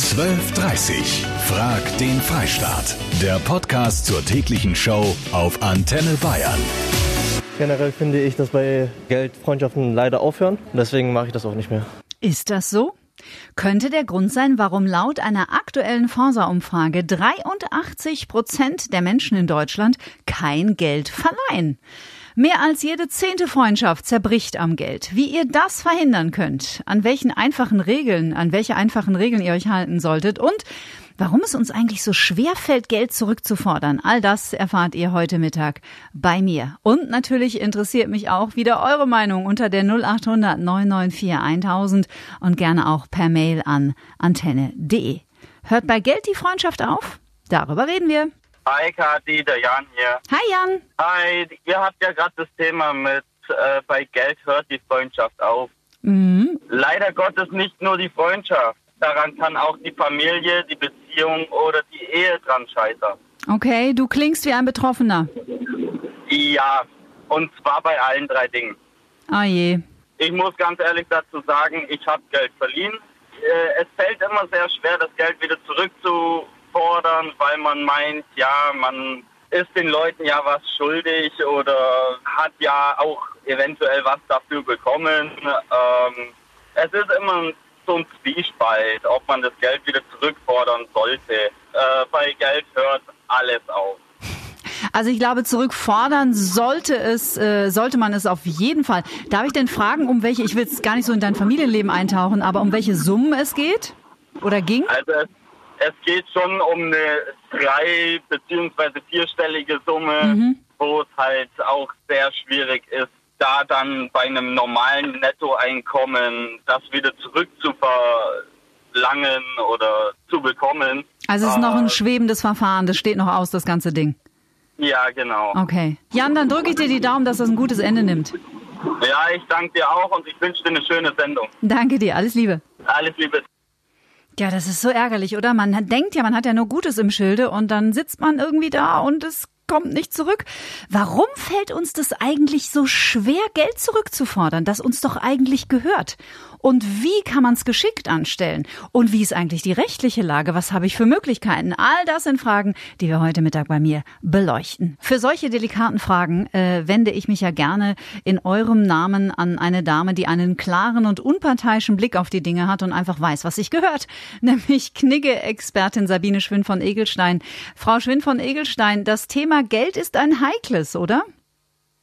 1230. Frag den Freistaat. Der Podcast zur täglichen Show auf Antenne Bayern. Generell finde ich, dass bei Geld Freundschaften leider aufhören. Deswegen mache ich das auch nicht mehr. Ist das so? Könnte der Grund sein, warum laut einer aktuellen Forsa-Umfrage 83 Prozent der Menschen in Deutschland kein Geld verleihen. Mehr als jede zehnte Freundschaft zerbricht am Geld. Wie ihr das verhindern könnt, an welchen einfachen Regeln, an welche einfachen Regeln ihr euch halten solltet und Warum es uns eigentlich so schwer fällt, Geld zurückzufordern, all das erfahrt ihr heute Mittag bei mir. Und natürlich interessiert mich auch wieder eure Meinung unter der 0800 994 1000 und gerne auch per Mail an antenne.de. Hört bei Geld die Freundschaft auf? Darüber reden wir. Hi Kathi, der Jan hier. Hi Jan. Hi, ihr habt ja gerade das Thema mit äh, bei Geld hört die Freundschaft auf. Mhm. Leider Gottes nicht nur die Freundschaft. Daran kann auch die Familie, die Beziehung oder die Ehe dran scheitern. Okay, du klingst wie ein Betroffener. Ja, und zwar bei allen drei Dingen. Ah je. Ich muss ganz ehrlich dazu sagen, ich habe Geld verliehen. Äh, es fällt immer sehr schwer, das Geld wieder zurückzufordern, weil man meint, ja, man ist den Leuten ja was schuldig oder hat ja auch eventuell was dafür bekommen. Ähm, es ist immer so ein Zwiespalt, ob man das Geld wieder zurückfordern sollte. Äh, bei Geld hört alles auf. Also ich glaube, zurückfordern sollte es, äh, sollte man es auf jeden Fall. Darf ich denn fragen, um welche, ich will jetzt gar nicht so in dein Familienleben eintauchen, aber um welche Summen es geht? Oder ging? Also es, es geht schon um eine drei- beziehungsweise vierstellige Summe, Mhm. wo es halt auch sehr schwierig ist, da dann bei einem normalen Nettoeinkommen das wieder zurückzuverlangen oder zu bekommen. Also es ist noch ein Äh, schwebendes Verfahren, das steht noch aus, das ganze Ding. Ja, genau. Okay. Jan, dann drücke ich dir die Daumen, dass das ein gutes Ende nimmt. Ja, ich danke dir auch und ich wünsche dir eine schöne Sendung. Danke dir, alles Liebe. Alles Liebe. Ja, das ist so ärgerlich, oder? Man denkt ja, man hat ja nur Gutes im Schilde und dann sitzt man irgendwie da und es kommt nicht zurück. Warum fällt uns das eigentlich so schwer, Geld zurückzufordern, das uns doch eigentlich gehört? Und wie kann man es geschickt anstellen? Und wie ist eigentlich die rechtliche Lage? Was habe ich für Möglichkeiten? All das sind Fragen, die wir heute Mittag bei mir beleuchten. Für solche delikaten Fragen äh, wende ich mich ja gerne in eurem Namen an eine Dame, die einen klaren und unparteiischen Blick auf die Dinge hat und einfach weiß, was sich gehört. Nämlich Knigge-Expertin Sabine Schwind von Egelstein. Frau Schwind von Egelstein, das Thema Geld ist ein heikles, oder?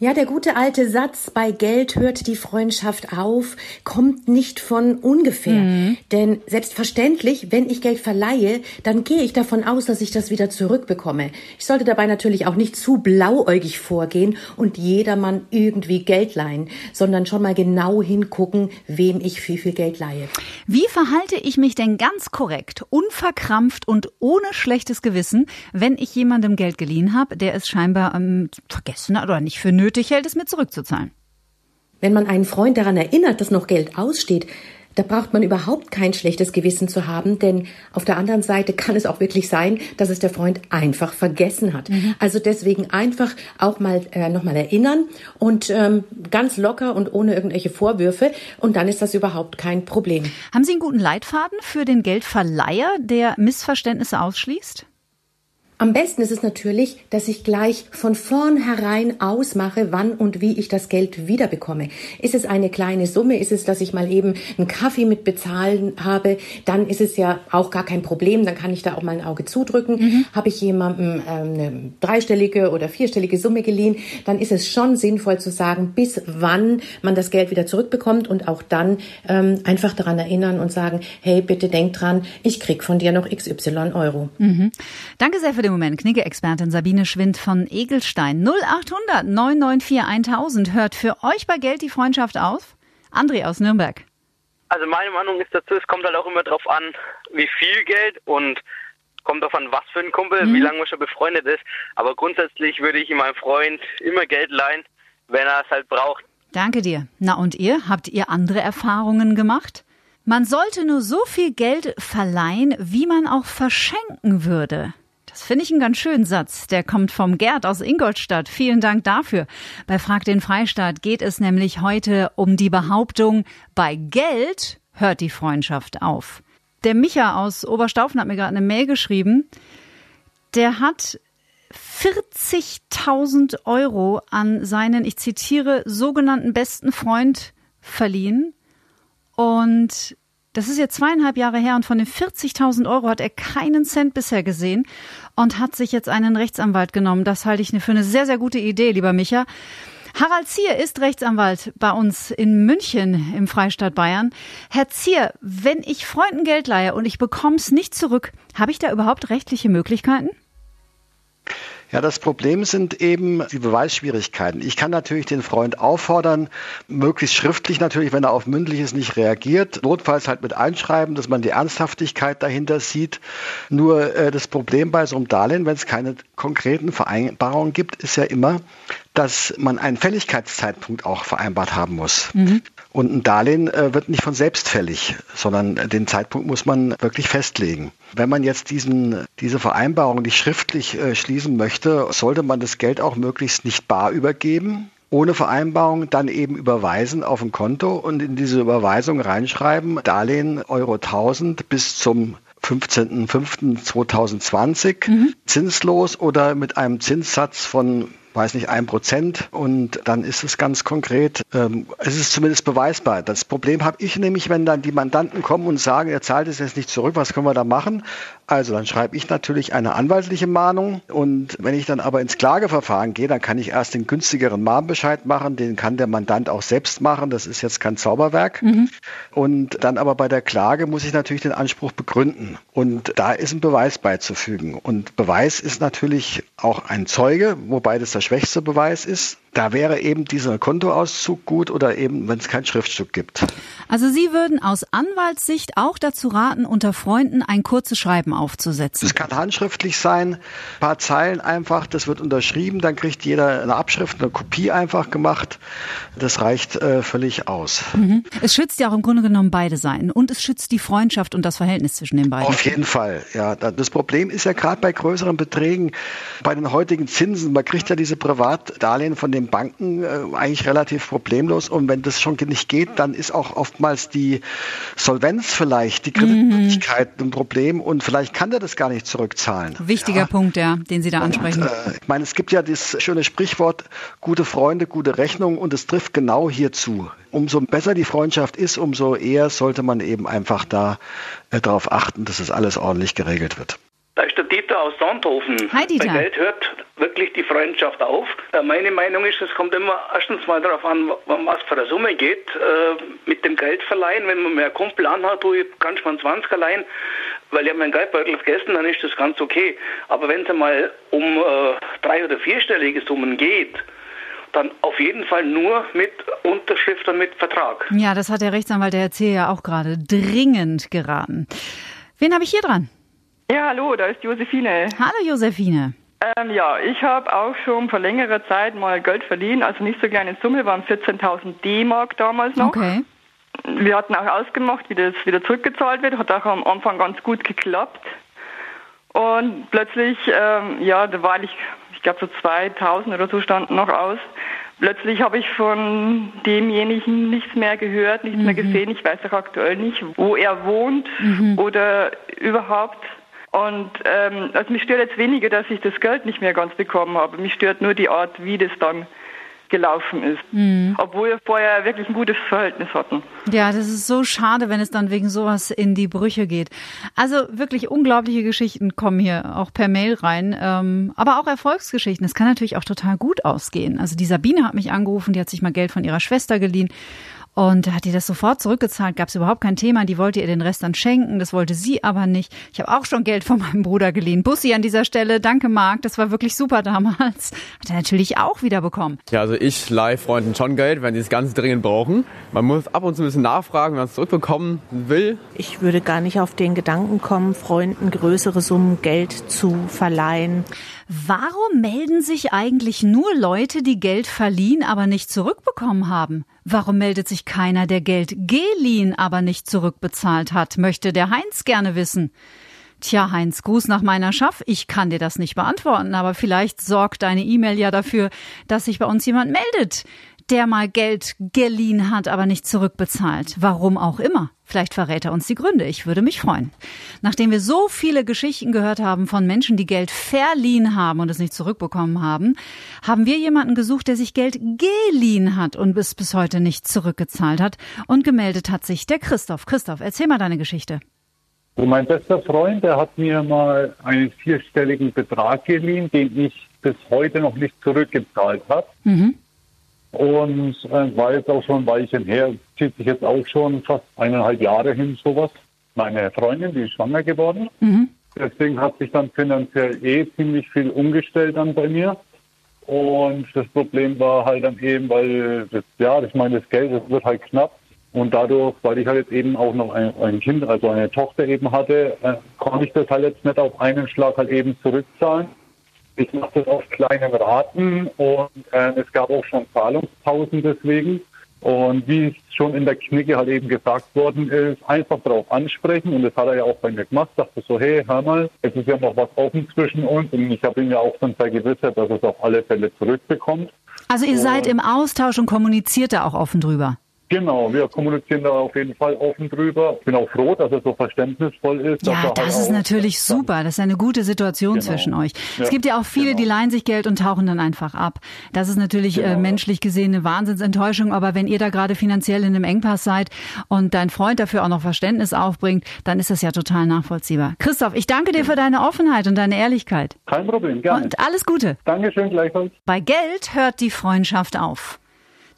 Ja, der gute alte Satz, bei Geld hört die Freundschaft auf, kommt nicht von ungefähr. Denn selbstverständlich, wenn ich Geld verleihe, dann gehe ich davon aus, dass ich das wieder zurückbekomme. Ich sollte dabei natürlich auch nicht zu blauäugig vorgehen und jedermann irgendwie Geld leihen, sondern schon mal genau hingucken, wem ich wie viel Geld leihe. Wie verhalte ich mich denn ganz korrekt, unverkrampft und ohne schlechtes Gewissen, wenn ich jemandem Geld geliehen habe, der es scheinbar ähm, vergessen hat oder nicht für nötig hält, es mir zurückzuzahlen? Wenn man einen Freund daran erinnert, dass noch Geld aussteht, da braucht man überhaupt kein schlechtes Gewissen zu haben, denn auf der anderen Seite kann es auch wirklich sein, dass es der Freund einfach vergessen hat. Also deswegen einfach auch mal äh, nochmal erinnern und ähm, ganz locker und ohne irgendwelche Vorwürfe und dann ist das überhaupt kein Problem. Haben Sie einen guten Leitfaden für den Geldverleiher, der Missverständnisse ausschließt? Am besten ist es natürlich, dass ich gleich von vornherein ausmache, wann und wie ich das Geld wiederbekomme. Ist es eine kleine Summe? Ist es, dass ich mal eben einen Kaffee mit bezahlen habe? Dann ist es ja auch gar kein Problem. Dann kann ich da auch mal ein Auge zudrücken. Habe ich jemandem ähm, eine dreistellige oder vierstellige Summe geliehen, dann ist es schon sinnvoll zu sagen, bis wann man das Geld wieder zurückbekommt und auch dann ähm, einfach daran erinnern und sagen, hey, bitte denk dran, ich krieg von dir noch XY Euro. Danke sehr für den Moment. Knigge-Expertin Sabine Schwind von Egelstein. 0800 994 1000 hört für euch bei Geld die Freundschaft auf. André aus Nürnberg. Also meine Meinung ist dazu, es kommt halt auch immer drauf an, wie viel Geld und kommt drauf an, was für ein Kumpel, wie lange man schon befreundet ist. Aber grundsätzlich würde ich meinem Freund immer Geld leihen, wenn er es halt braucht. Danke dir. Na und ihr? Habt ihr andere Erfahrungen gemacht? Man sollte nur so viel Geld verleihen, wie man auch verschenken würde. Das finde ich einen ganz schönen Satz. Der kommt vom Gerd aus Ingolstadt. Vielen Dank dafür. Bei Frag den Freistaat geht es nämlich heute um die Behauptung, bei Geld hört die Freundschaft auf. Der Micha aus Oberstaufen hat mir gerade eine Mail geschrieben. Der hat 40.000 Euro an seinen, ich zitiere, sogenannten besten Freund verliehen. Und das ist jetzt zweieinhalb Jahre her und von den 40.000 Euro hat er keinen Cent bisher gesehen und hat sich jetzt einen Rechtsanwalt genommen. Das halte ich für eine sehr, sehr gute Idee, lieber Micha. Harald Zier ist Rechtsanwalt bei uns in München im Freistaat Bayern. Herr Zier, wenn ich Freunden Geld leihe und ich bekomme es nicht zurück, habe ich da überhaupt rechtliche Möglichkeiten? Ja, das Problem sind eben die Beweisschwierigkeiten. Ich kann natürlich den Freund auffordern, möglichst schriftlich natürlich, wenn er auf mündliches nicht reagiert, notfalls halt mit einschreiben, dass man die Ernsthaftigkeit dahinter sieht. Nur äh, das Problem bei so einem Darlehen, wenn es keine konkreten Vereinbarungen gibt, ist ja immer, dass man einen Fälligkeitszeitpunkt auch vereinbart haben muss. Mhm. Und ein Darlehen äh, wird nicht von selbst fällig, sondern den Zeitpunkt muss man wirklich festlegen. Wenn man jetzt diesen, diese Vereinbarung nicht schriftlich äh, schließen möchte, sollte man das Geld auch möglichst nicht bar übergeben, ohne Vereinbarung dann eben überweisen auf ein Konto und in diese Überweisung reinschreiben, Darlehen Euro 1000 bis zum 15.05.2020 mhm. zinslos oder mit einem Zinssatz von weiß nicht, ein Prozent und dann ist es ganz konkret, ähm, es ist zumindest beweisbar. Das Problem habe ich nämlich, wenn dann die Mandanten kommen und sagen, er zahlt es jetzt nicht zurück, was können wir da machen? Also dann schreibe ich natürlich eine anwaltliche Mahnung und wenn ich dann aber ins Klageverfahren gehe, dann kann ich erst den günstigeren Mahnbescheid machen, den kann der Mandant auch selbst machen, das ist jetzt kein Zauberwerk. Mhm. Und dann aber bei der Klage muss ich natürlich den Anspruch begründen und da ist ein Beweis beizufügen und Beweis ist natürlich auch ein Zeuge, wobei das der schwächste Beweis ist. Da wäre eben dieser Kontoauszug gut oder eben, wenn es kein Schriftstück gibt. Also Sie würden aus Anwaltssicht auch dazu raten, unter Freunden ein kurzes Schreiben aufzusetzen. Das kann handschriftlich sein, ein paar Zeilen einfach, das wird unterschrieben, dann kriegt jeder eine Abschrift, eine Kopie einfach gemacht. Das reicht äh, völlig aus. Mhm. Es schützt ja auch im Grunde genommen beide Seiten und es schützt die Freundschaft und das Verhältnis zwischen den beiden. Auf jeden Fall, ja. Das Problem ist ja gerade bei größeren Beträgen, bei den heutigen Zinsen, man kriegt ja diese Privatdarlehen von den Banken äh, eigentlich relativ problemlos und wenn das schon nicht geht, dann ist auch oftmals die Solvenz vielleicht, die Kreditwürdigkeit mhm. ein Problem und vielleicht kann der das gar nicht zurückzahlen. Wichtiger ja. Punkt, ja, den Sie da ansprechen. Und, äh, ich meine, es gibt ja das schöne Sprichwort, gute Freunde, gute Rechnung und es trifft genau hierzu. Umso besser die Freundschaft ist, umso eher sollte man eben einfach da äh, darauf achten, dass es alles ordentlich geregelt wird. Da ist der Dieter aus Sandhofen. Hi, Dieter. Bei Geld hört wirklich die Freundschaft auf. Äh, meine Meinung ist, es kommt immer erstens mal darauf an, um was für eine Summe geht. Äh, mit dem Geld verleihen, wenn man einen Kumpel anhat, du kannst man 20 leihen, weil ich habe meinen Geldbeutel vergessen, dann ist das ganz okay. Aber wenn es einmal um äh, drei- oder vierstellige Summen geht, dann auf jeden Fall nur mit Unterschrift und mit Vertrag. Ja, das hat der Rechtsanwalt der RC ja auch gerade dringend geraten. Wen habe ich hier dran? Ja, hallo, da ist Josephine. Hallo Josephine. Ähm, ja, ich habe auch schon vor längerer Zeit mal Geld verdient, also nicht so kleine Summe, waren 14.000 D-Mark damals noch. Okay. Wir hatten auch ausgemacht, wie das wieder zurückgezahlt wird, hat auch am Anfang ganz gut geklappt. Und plötzlich, ähm, ja, da war ich, ich glaube so 2000 oder so standen noch aus. Plötzlich habe ich von demjenigen nichts mehr gehört, nichts mhm. mehr gesehen. Ich weiß auch aktuell nicht, wo er wohnt mhm. oder überhaupt und ähm, also mich stört jetzt weniger, dass ich das Geld nicht mehr ganz bekommen habe. Mich stört nur die Art, wie das dann gelaufen ist. Mhm. Obwohl wir vorher wirklich ein gutes Verhältnis hatten. Ja, das ist so schade, wenn es dann wegen sowas in die Brüche geht. Also wirklich unglaubliche Geschichten kommen hier auch per Mail rein, ähm, aber auch Erfolgsgeschichten. Es kann natürlich auch total gut ausgehen. Also die Sabine hat mich angerufen, die hat sich mal Geld von ihrer Schwester geliehen und hat die das sofort zurückgezahlt, gab es überhaupt kein Thema. Die wollte ihr den Rest dann schenken, das wollte sie aber nicht. Ich habe auch schon Geld von meinem Bruder geliehen. Bussi an dieser Stelle, danke Marc, das war wirklich super damals. Hat er natürlich auch wieder bekommen. Ja, also ich leihe Freunden schon Geld, wenn die es ganz dringend brauchen. Man muss ab und zu ein bisschen nachfragen, wenn man es zurückbekommen will. Ich würde gar nicht auf den Gedanken kommen, Freunden größere Summen Geld zu verleihen. Warum melden sich eigentlich nur Leute, die Geld verliehen, aber nicht zurückbekommen haben? Warum meldet sich keiner, der Geld geliehen, aber nicht zurückbezahlt hat, möchte der Heinz gerne wissen. Tja, Heinz, Gruß nach meiner Schaff. Ich kann dir das nicht beantworten, aber vielleicht sorgt deine E-Mail ja dafür, dass sich bei uns jemand meldet, der mal Geld geliehen hat, aber nicht zurückbezahlt. Warum auch immer. Vielleicht verrät er uns die Gründe. Ich würde mich freuen. Nachdem wir so viele Geschichten gehört haben von Menschen, die Geld verliehen haben und es nicht zurückbekommen haben, haben wir jemanden gesucht, der sich Geld geliehen hat und es bis heute nicht zurückgezahlt hat. Und gemeldet hat sich der Christoph. Christoph, erzähl mal deine Geschichte. Mein bester Freund, der hat mir mal einen vierstelligen Betrag geliehen, den ich bis heute noch nicht zurückgezahlt habe. Mhm. Und äh, war jetzt auch schon ein Weilchen her, zieht sich jetzt auch schon fast eineinhalb Jahre hin, sowas. Meine Freundin, die ist schwanger geworden. Mhm. Deswegen hat sich dann finanziell eh ziemlich viel umgestellt dann bei mir. Und das Problem war halt dann eben, weil das, ja, ich meine, das Geld, das wird halt knapp. Und dadurch, weil ich halt jetzt eben auch noch ein, ein Kind, also eine Tochter eben hatte, äh, konnte ich das halt jetzt nicht auf einen Schlag halt eben zurückzahlen. Ich mache das auf kleinen Raten und äh, es gab auch schon Zahlungspausen deswegen. Und wie es schon in der Knicke halt eben gesagt worden ist, einfach darauf ansprechen. Und das hat er ja auch bei mir gemacht. Dachte so, hey, hör mal, es ist ja noch was offen zwischen uns. Und ich habe ihm ja auch schon vergewissert, dass es auf alle Fälle zurückbekommt. Also ihr seid im Austausch und kommuniziert da auch offen drüber? Genau, wir kommunizieren da auf jeden Fall offen drüber. Ich bin auch froh, dass er so verständnisvoll ist. Ja, das halt ist natürlich super. Das ist eine gute Situation genau. zwischen euch. Ja, es gibt ja auch viele, genau. die leihen sich Geld und tauchen dann einfach ab. Das ist natürlich äh, genau. äh, menschlich gesehen eine Wahnsinnsenttäuschung. Aber wenn ihr da gerade finanziell in einem Engpass seid und dein Freund dafür auch noch Verständnis aufbringt, dann ist das ja total nachvollziehbar. Christoph, ich danke dir für deine Offenheit und deine Ehrlichkeit. Kein Problem, gerne. Und alles Gute. Dankeschön, gleichfalls. Bei Geld hört die Freundschaft auf.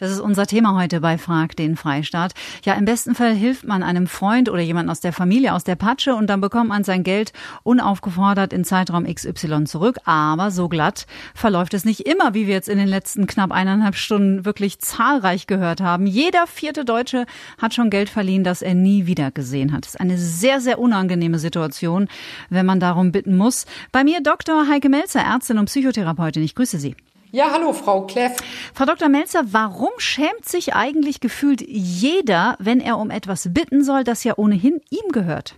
Das ist unser Thema heute bei Frag den Freistaat. Ja, im besten Fall hilft man einem Freund oder jemand aus der Familie aus der Patsche und dann bekommt man sein Geld unaufgefordert in Zeitraum XY zurück. Aber so glatt verläuft es nicht immer, wie wir jetzt in den letzten knapp eineinhalb Stunden wirklich zahlreich gehört haben. Jeder vierte Deutsche hat schon Geld verliehen, das er nie wieder gesehen hat. Das ist eine sehr, sehr unangenehme Situation, wenn man darum bitten muss. Bei mir Dr. Heike Melzer, Ärztin und Psychotherapeutin. Ich grüße Sie. Ja, hallo, Frau Kleff. Frau Dr. Melzer, warum schämt sich eigentlich gefühlt jeder, wenn er um etwas bitten soll, das ja ohnehin ihm gehört?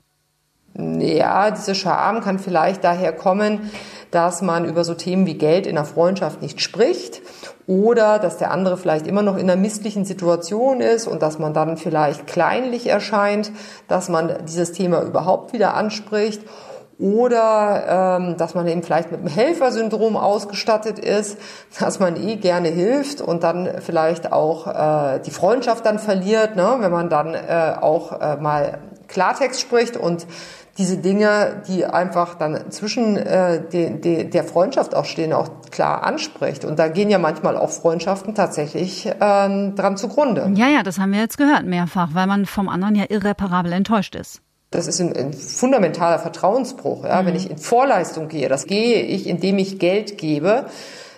Ja, diese Scham kann vielleicht daher kommen, dass man über so Themen wie Geld in der Freundschaft nicht spricht oder dass der andere vielleicht immer noch in einer misslichen Situation ist und dass man dann vielleicht kleinlich erscheint, dass man dieses Thema überhaupt wieder anspricht oder ähm, dass man eben vielleicht mit einem Helfersyndrom ausgestattet ist, dass man eh gerne hilft und dann vielleicht auch äh, die Freundschaft dann verliert, ne? wenn man dann äh, auch äh, mal Klartext spricht und diese Dinge, die einfach dann zwischen äh, de, de, der Freundschaft auch stehen, auch klar anspricht. Und da gehen ja manchmal auch Freundschaften tatsächlich äh, dran zugrunde. Ja, ja, das haben wir jetzt gehört mehrfach, weil man vom anderen ja irreparabel enttäuscht ist. Das ist ein, ein fundamentaler Vertrauensbruch. Ja? Mhm. Wenn ich in Vorleistung gehe, das gehe ich, indem ich Geld gebe,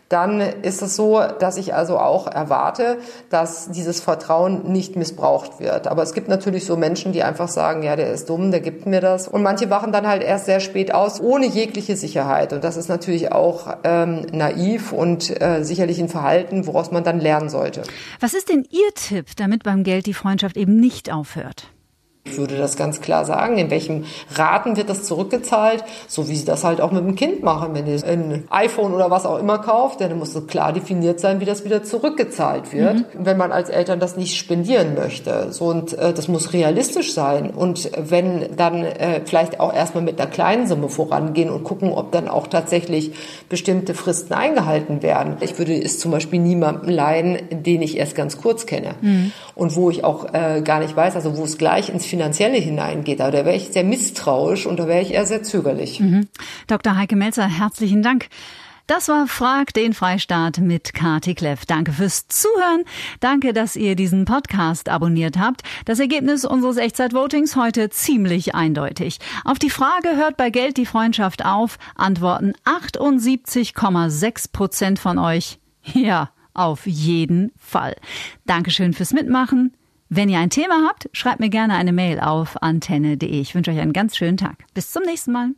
dann ist es so, dass ich also auch erwarte, dass dieses Vertrauen nicht missbraucht wird. Aber es gibt natürlich so Menschen, die einfach sagen, ja, der ist dumm, der gibt mir das. Und manche wachen dann halt erst sehr spät aus, ohne jegliche Sicherheit. Und das ist natürlich auch ähm, naiv und äh, sicherlich ein Verhalten, woraus man dann lernen sollte. Was ist denn Ihr Tipp, damit beim Geld die Freundschaft eben nicht aufhört? Ich würde das ganz klar sagen. In welchem Raten wird das zurückgezahlt? So wie sie das halt auch mit dem Kind machen. Wenn ihr ein iPhone oder was auch immer kauft, dann muss so klar definiert sein, wie das wieder zurückgezahlt wird. Mhm. Wenn man als Eltern das nicht spendieren möchte. So, und äh, das muss realistisch sein. Und wenn dann äh, vielleicht auch erstmal mit einer kleinen Summe vorangehen und gucken, ob dann auch tatsächlich bestimmte Fristen eingehalten werden. Ich würde es zum Beispiel niemandem leihen, den ich erst ganz kurz kenne. Mhm. Und wo ich auch äh, gar nicht weiß, also wo es gleich ins Finanzielle hineingeht. Da wäre ich sehr misstrauisch und da wäre ich eher sehr zögerlich. Mhm. Dr. Heike Melzer, herzlichen Dank. Das war Frag den Freistaat mit Kati Kleff. Danke fürs Zuhören. Danke, dass ihr diesen Podcast abonniert habt. Das Ergebnis unseres Echtzeitvotings heute ziemlich eindeutig. Auf die Frage hört bei Geld die Freundschaft auf, antworten 78,6 Prozent von euch. Ja, auf jeden Fall. Dankeschön fürs Mitmachen. Wenn ihr ein Thema habt, schreibt mir gerne eine Mail auf antenne.de. Ich wünsche euch einen ganz schönen Tag. Bis zum nächsten Mal.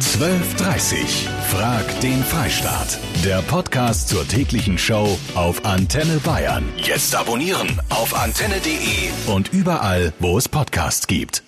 12.30 Frag den Freistaat. Der Podcast zur täglichen Show auf Antenne Bayern. Jetzt abonnieren auf antenne.de und überall, wo es Podcasts gibt.